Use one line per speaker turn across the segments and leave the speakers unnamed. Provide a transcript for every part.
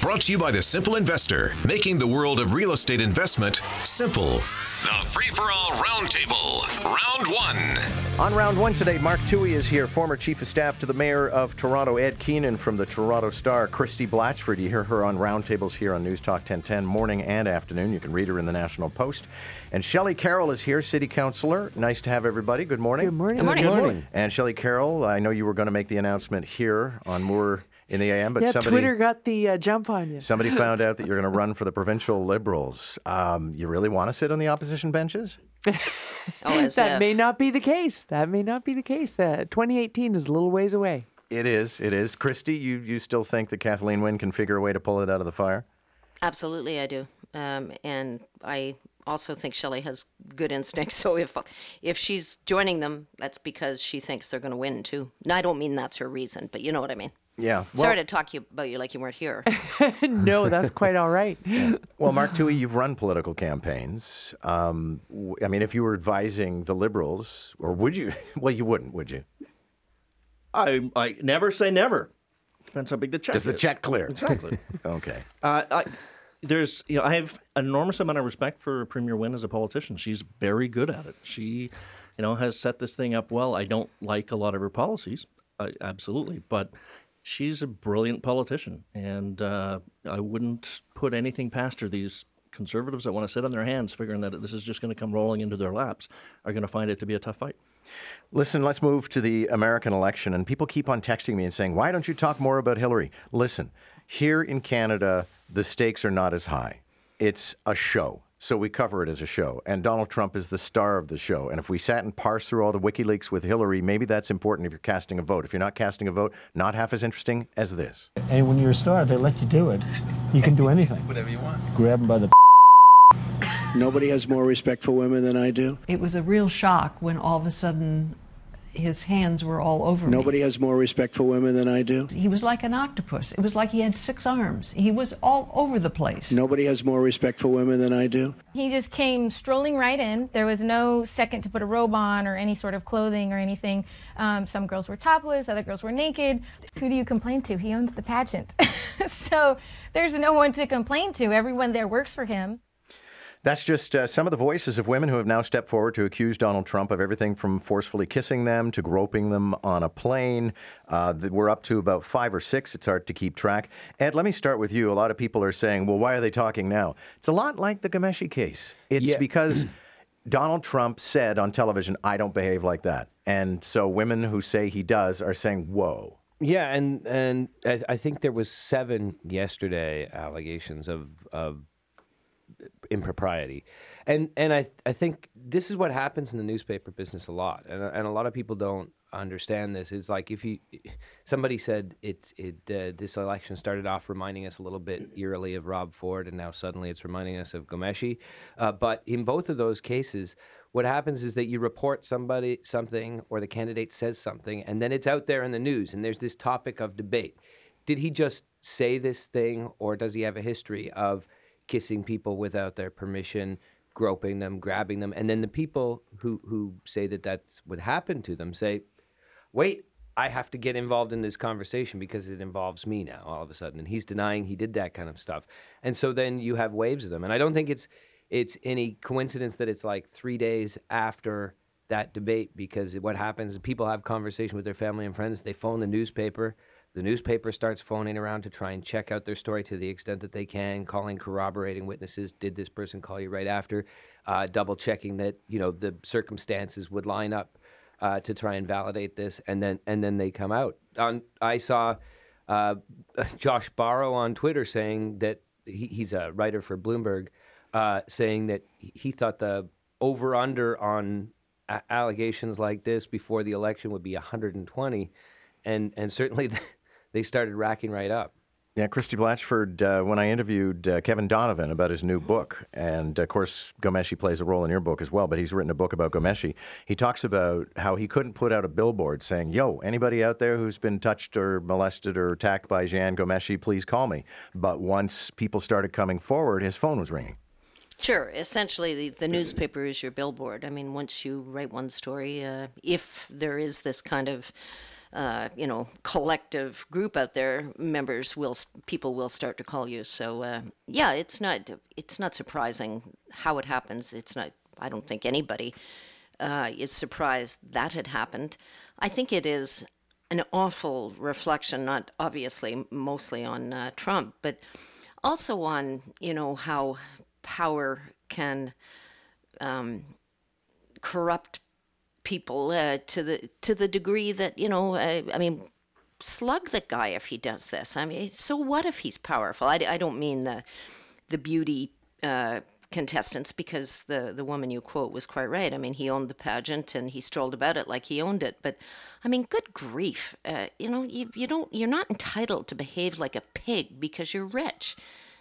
Brought to you by the Simple Investor, making the world of real estate investment simple. The Free for All Roundtable, Round One.
On round one today, Mark Towhey is here, former chief of staff to the mayor of Toronto, Ed Keenan from the Toronto Star, Christie Blatchford. You hear her on roundtables here on News Talk 1010, morning and afternoon. You can read her in the National Post. And Shelley Carroll is here, city councillor. Nice to have everybody. Good morning.
Good morning.
Good morning.
Good morning.
And Shelley Carroll, I know you were going to make the announcement here on Moore in the AM, but
Yeah,
somebody.
Twitter got the uh, jump on you.
Somebody found out that you're going to run for the provincial Liberals. Um, you really want to sit on the opposition benches?
Oh,
that
if.
may not be the case. That may not be the case. Uh, 2018 is a little ways away.
It is. It is. Christie, you, you still think that Kathleen Wynne can figure a way to pull it out of the fire?
Absolutely, I do. Um, and I also think Shelley has good instincts. So if if she's joining them, that's because she thinks they're going to win too. And I don't mean that's her reason, but you know what I mean.
Yeah.
Sorry to talk you about you like you weren't here.
no, that's quite all right.
Well, Mark Towhey, you've run political campaigns. Um, w- I mean, if you were advising the Liberals, or would you? Well, you wouldn't, would you?
I I never say never. Depends how big the check
Does the check clear?
Exactly.
Okay.
uh, I, there's you know I have an enormous amount of respect for Premier Wynne as a politician. She's very good at it. She, you know, has set this thing up well. I don't like a lot of her policies, uh, absolutely, but she's a brilliant politician, and uh, I wouldn't put anything past her. These conservatives that want to sit on their hands, figuring that this is just going to come rolling into their laps, are going to find it to be a tough fight.
Listen, let's move to the American election. And people keep on texting me and saying, why don't you talk more about Hillary? Listen, here in Canada, the stakes are not as high. It's a show. So we cover it as a show. And Donald Trump is the star of the show. And if we sat and parsed through all the WikiLeaks with Hillary, maybe that's important if you're casting a vote. If you're not casting a vote, not half as interesting as this.
And when you're a star, they let you do it. You can do anything. Whatever you want. Grab them by the
Nobody has more respect for women than I do.
It was a real shock when all of a sudden his hands were all over me.
Nobody
me.
has more respect for women than I do.
He was like an octopus. It was like he had six arms. He was all over the place.
Nobody has more respect for women than I do.
He just came strolling right in. There was no second to put a robe on or any sort of clothing or anything. Um, some girls were topless, other girls were naked. Who do you complain to? He owns the pageant. so there's no one to complain to. Everyone there works for him.
That's just uh, some of the voices of women who have now stepped forward to accuse Donald Trump of everything from forcefully kissing them to groping them on a plane. Uh, we're up to about five or six. It's hard to keep track. Ed, let me start with you. A lot of people are saying, well, why are they talking now? It's a lot like the Ghomeshi case. It's
Yeah.
because Donald Trump said on television, I don't behave like that. And so women who say he does are saying, whoa.
Yeah, and and I, I think there was seven yesterday allegations of of impropriety, and and I I think this is what happens in the newspaper business a lot, and and a lot of people don't understand this. It's like if you somebody said it's it uh, this election started off reminding us a little bit eerily of Rob Ford, and now suddenly it's reminding us of Ghomeshi, uh, but in both of those cases. What happens is that you report somebody something, or the candidate says something, and then it's out there in the news, and there's this topic of debate. Did he just say this thing, or does he have a history of kissing people without their permission, groping them, grabbing them, and then the people who who say that that's what happened to them say, "Wait, I have to get involved in this conversation because it involves me now." All of a sudden, and he's denying he did that kind of stuff, and so then you have waves of them, and I don't think it's it's any coincidence that it's like three days after that debate because what happens people have conversation with their family and friends they phone the newspaper the newspaper starts phoning around to try and check out their story to the extent that they can calling corroborating witnesses did this person call you right after? Uh, double checking that you know the circumstances would line up uh, to try and validate this and then and then they come out. On i saw uh, Josh Barro on twitter saying that he, he's a writer for bloomberg uh, saying that he- thought the over under on allegations like this before the election would be 120, and and certainly they started racking right up.
Yeah, Christie Blatchford, uh, when I interviewed uh, Kevin Donovan about his new book, and of course, Ghomeshi plays a role in your book as well, but he's written a book about Ghomeshi. He talks about how he couldn't put out a billboard saying, Yo, anybody out there who's been touched or molested or attacked by Jian Ghomeshi, please call me. But once people started coming forward, his phone was ringing.
Sure. Essentially, the, the newspaper is your billboard. I mean, once you write one story, uh, if there is this kind of uh, you know, collective group out there, members will, people will start to call you. So uh, yeah, it's not, it's not surprising how it happens. It's not. I don't think anybody uh, is surprised that had happened. I think it is an awful reflection, not obviously mostly on uh, Trump, but also on you know how power can um, corrupt people uh, to the to the degree that you know uh, I mean slug the guy if he does this. I mean so what if he's powerful? I, I don't mean the the beauty uh, contestants because the the woman you quote was quite right. I mean he owned the pageant and he strolled about it like he owned it. But I mean good grief uh, you know you, you don't you're not entitled to behave like a pig because you're rich.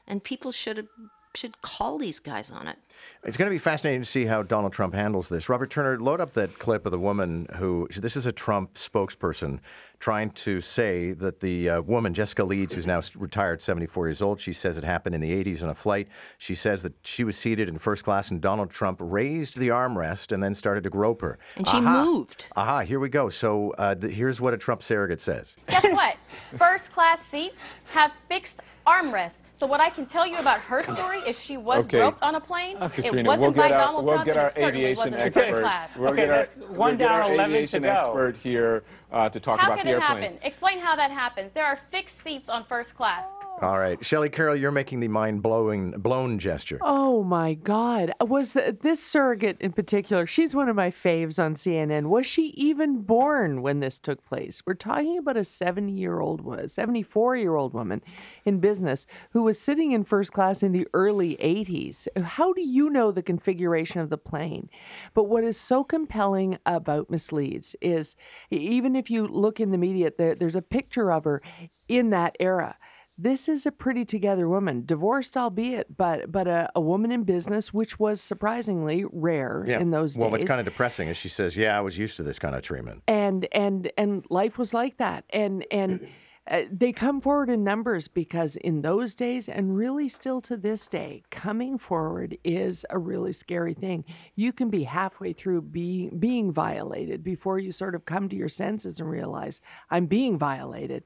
And people should should call these guys on it.
It's going to be fascinating to see how Donald Trump handles this. Robert Turner, load up that clip of the woman who, this is a Trump spokesperson trying to say that the uh, woman, Jessica Leeds, who's now retired, 74 years old, she says it happened in the 80s on a flight. She says that she was seated in first class and Donald Trump raised the armrest and then started to grope her.
And she Aha. moved.
Aha, here we go. So uh, the, here's what a Trump surrogate says.
Guess what? first class seats have fixed armrests. So what I can tell you about her story, if she was okay. groped on a plane, uh,
Katrina,
it wasn't
we'll
by
our,
Donald
we'll
Trump.
Get our aviation expert. We'll
okay,
get our,
one
we'll
down,
get our aviation
to go.
expert here uh, to talk
how
about the
airplanes.
How can
it happen? Explain how that happens. There are fixed seats on first class.
All right, Shelley Carroll, you're making the mind blowing blown gesture.
Oh my God! Was this surrogate in particular? She's one of my faves on CNN. Was she even born when this took place? We're talking about a 70 year old, 74 year old woman in business who was sitting in first class in the early 80s. How do you know the configuration of the plane? But what is so compelling about Miss Leeds is, even if you look in the media, there, there's a picture of her in that era this is a pretty together woman, divorced albeit, but but a, a woman in business, which was surprisingly rare
yeah.
in those
well,
days.
Well, what's kind of depressing is she says, "Yeah, I was used to this kind of treatment."
And and and life was like that, and and. Uh, they come forward in numbers because in those days and really still to this day coming forward is a really scary thing you can be halfway through being being violated before you sort of come to your senses and realize i'm being violated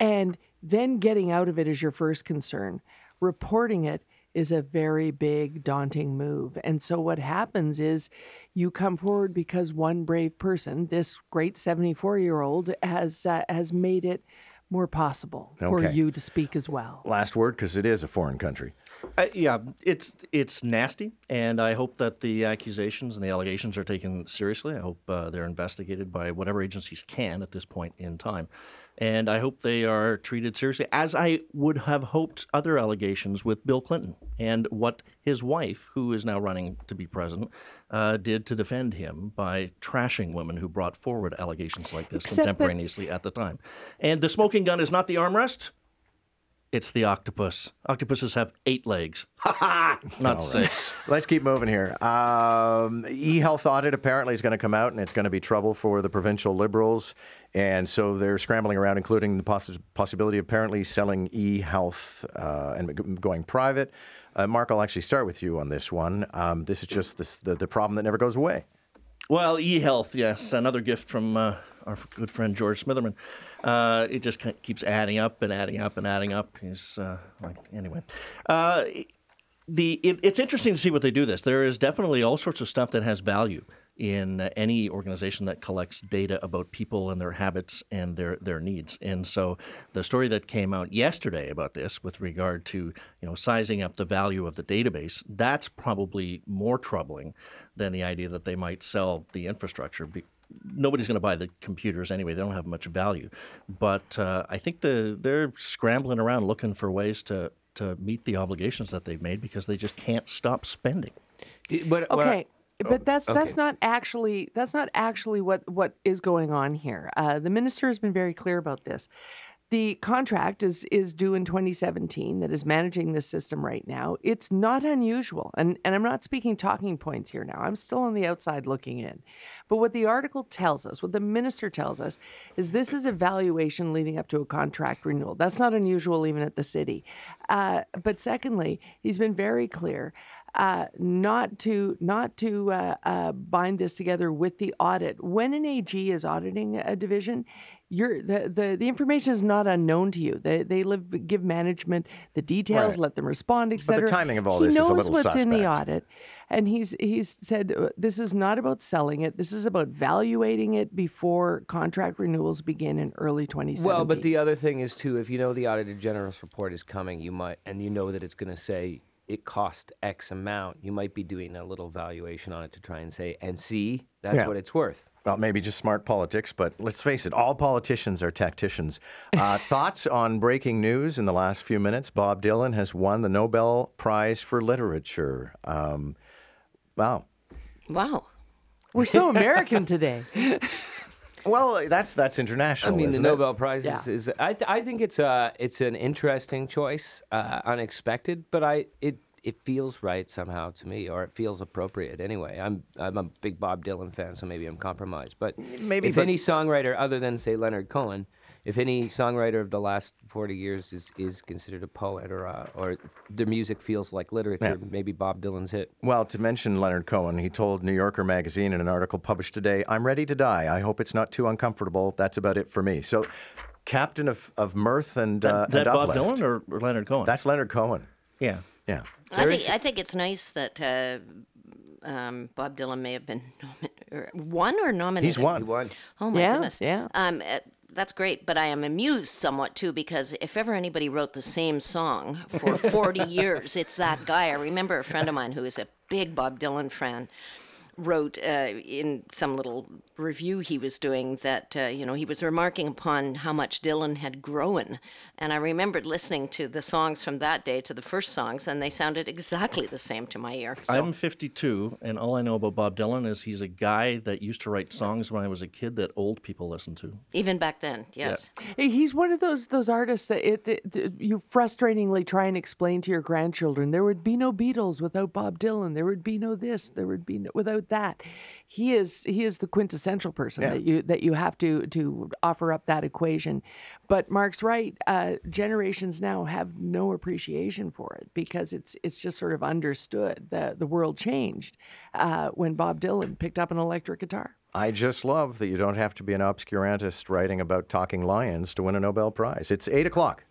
and then getting out of it is your first concern. Reporting it is a very big, daunting move. And so what happens is you come forward because one brave person, this great 74 year old, has uh, has made it more possible okay. for you to speak as well.
Last word, because it is a foreign country.
Uh, yeah, it's it's nasty, and I hope that the accusations and the allegations are taken seriously. I hope uh, they're investigated by whatever agencies can at this point in time and I hope they are treated seriously, as I would have hoped other allegations with Bill Clinton and what his wife, who is now running to be president, uh, did to defend him by trashing women who brought forward allegations like this Except contemporaneously that... at the time. And the smoking gun is not the armrest. It's the octopus. Octopuses have eight legs. Ha ha! Not right. six.
Let's keep moving here. Um, e-health audit apparently is going to come out, and it's going to be trouble for the provincial liberals, and so they're scrambling around, including the poss- possibility of apparently selling e-health uh, and going private. Uh, Mark, I'll actually start with you on this one. Um, this is just this, the, the problem that never goes away.
Well, e-health, yes, another gift from uh, our good friend George Smitherman. Uh, it just keeps adding up and adding up and adding up. He's uh, like anyway. Uh, the it, it's interesting to see what they do. This there is definitely all sorts of stuff that has value in any organization that collects data about people and their habits and their, their needs. And so the story that came out yesterday about this with regard to, you know, sizing up the value of the database, that's probably more troubling than the idea that they might sell the infrastructure nobody's going to buy the computers anyway. They don't have much value. But uh, I think the, they're scrambling around looking for ways to, to meet the obligations that they've made because they just can't stop spending.
But, okay. But that's okay. that's not actually that's not actually what what is going on here. Uh, the minister has been very clear about this. The contract is is due in 2017 that is managing this system right now. It's not unusual. And and I'm not speaking talking points here now. I'm still on the outside looking in. But what the article tells us, what the minister tells us is this is evaluation leading up to a contract renewal. That's not unusual even at the city. Uh, but secondly, he's been very clear uh, not to not to uh, uh, bind this together with the audit. When an AG is auditing a division, you're the, the the information is not unknown to you. They they live give management the details,
Right.
let them respond, etc.
But the timing of all
he
this is a
knows
little
what's in the audit, and he's he's said uh, this is not about selling it. This is about valuating it before contract renewals begin in early 2017.
Well, but the other thing is too, if you know the auditor general's report is coming, you might, and you know that it's going to say it cost X amount, you might be doing a little valuation on it to try and say, and see, that's
Yeah.
what it's worth.
Well, maybe just smart politics, but let's face it, all politicians are tacticians. Uh, thoughts on breaking news in the last few minutes? Bob Dylan has won the Nobel Prize for Literature. Um, wow.
Wow.
We're so American today.
Well, that's that's international.
I mean, the
isn't it?
Nobel Prize is, is I, th- I think it's uh it's an interesting choice, uh, unexpected, but I it it feels right somehow to me, or it feels appropriate anyway. I'm I'm a big Bob Dylan fan, so maybe I'm compromised. But
Maybe,
if
but-
any songwriter other than say Leonard Cohen, if any songwriter of the last 40 years is, is considered a poet or uh, or their music feels like literature, maybe Bob Dylan's hit.
Well, to mention Leonard Cohen, he told New Yorker magazine in an article published today, I'm ready to die. I hope it's not too uncomfortable. That's about it for me. So, captain of, of mirth and, uh,
that
and
Bob
uplift.
Dylan or, or Leonard Cohen?
That's Leonard Cohen.
yeah.
Yeah.
I think I think it's nice that uh, um, Bob Dylan may have been nomi- or won or nominated.
He's won.
He won.
Oh my
Yeah,
goodness.
yeah.
Um, uh, that's great, but I am amused somewhat too because if ever anybody wrote the same song for 40 years, it's that guy. I remember a friend of mine who is a big Bob Dylan fan wrote uh, in some little review he was doing that uh, you know he was remarking upon how much Dylan had grown, and I remembered listening to the songs from that day to the first songs, and they sounded exactly the same to my ear. So
I'm 52, and all I know about Bob Dylan is he's a guy that used to write songs when I was a kid that old people listened to.
even back then, yes.
He's one of those those artists that it, it, it- you frustratingly try and explain to your grandchildren. There would be no Beatles without Bob Dylan. There would be no this. There would be no without that. He is he is the quintessential person
Yeah.
that you that you have to to offer up that equation. But Mark's right. Uh, generations now have no appreciation for it because it's it's just sort of understood. the The world changed uh, when Bob Dylan picked up an electric guitar.
I just love that you don't have to be an obscurantist writing about talking lions to win a Nobel Prize. It's 8 o'clock.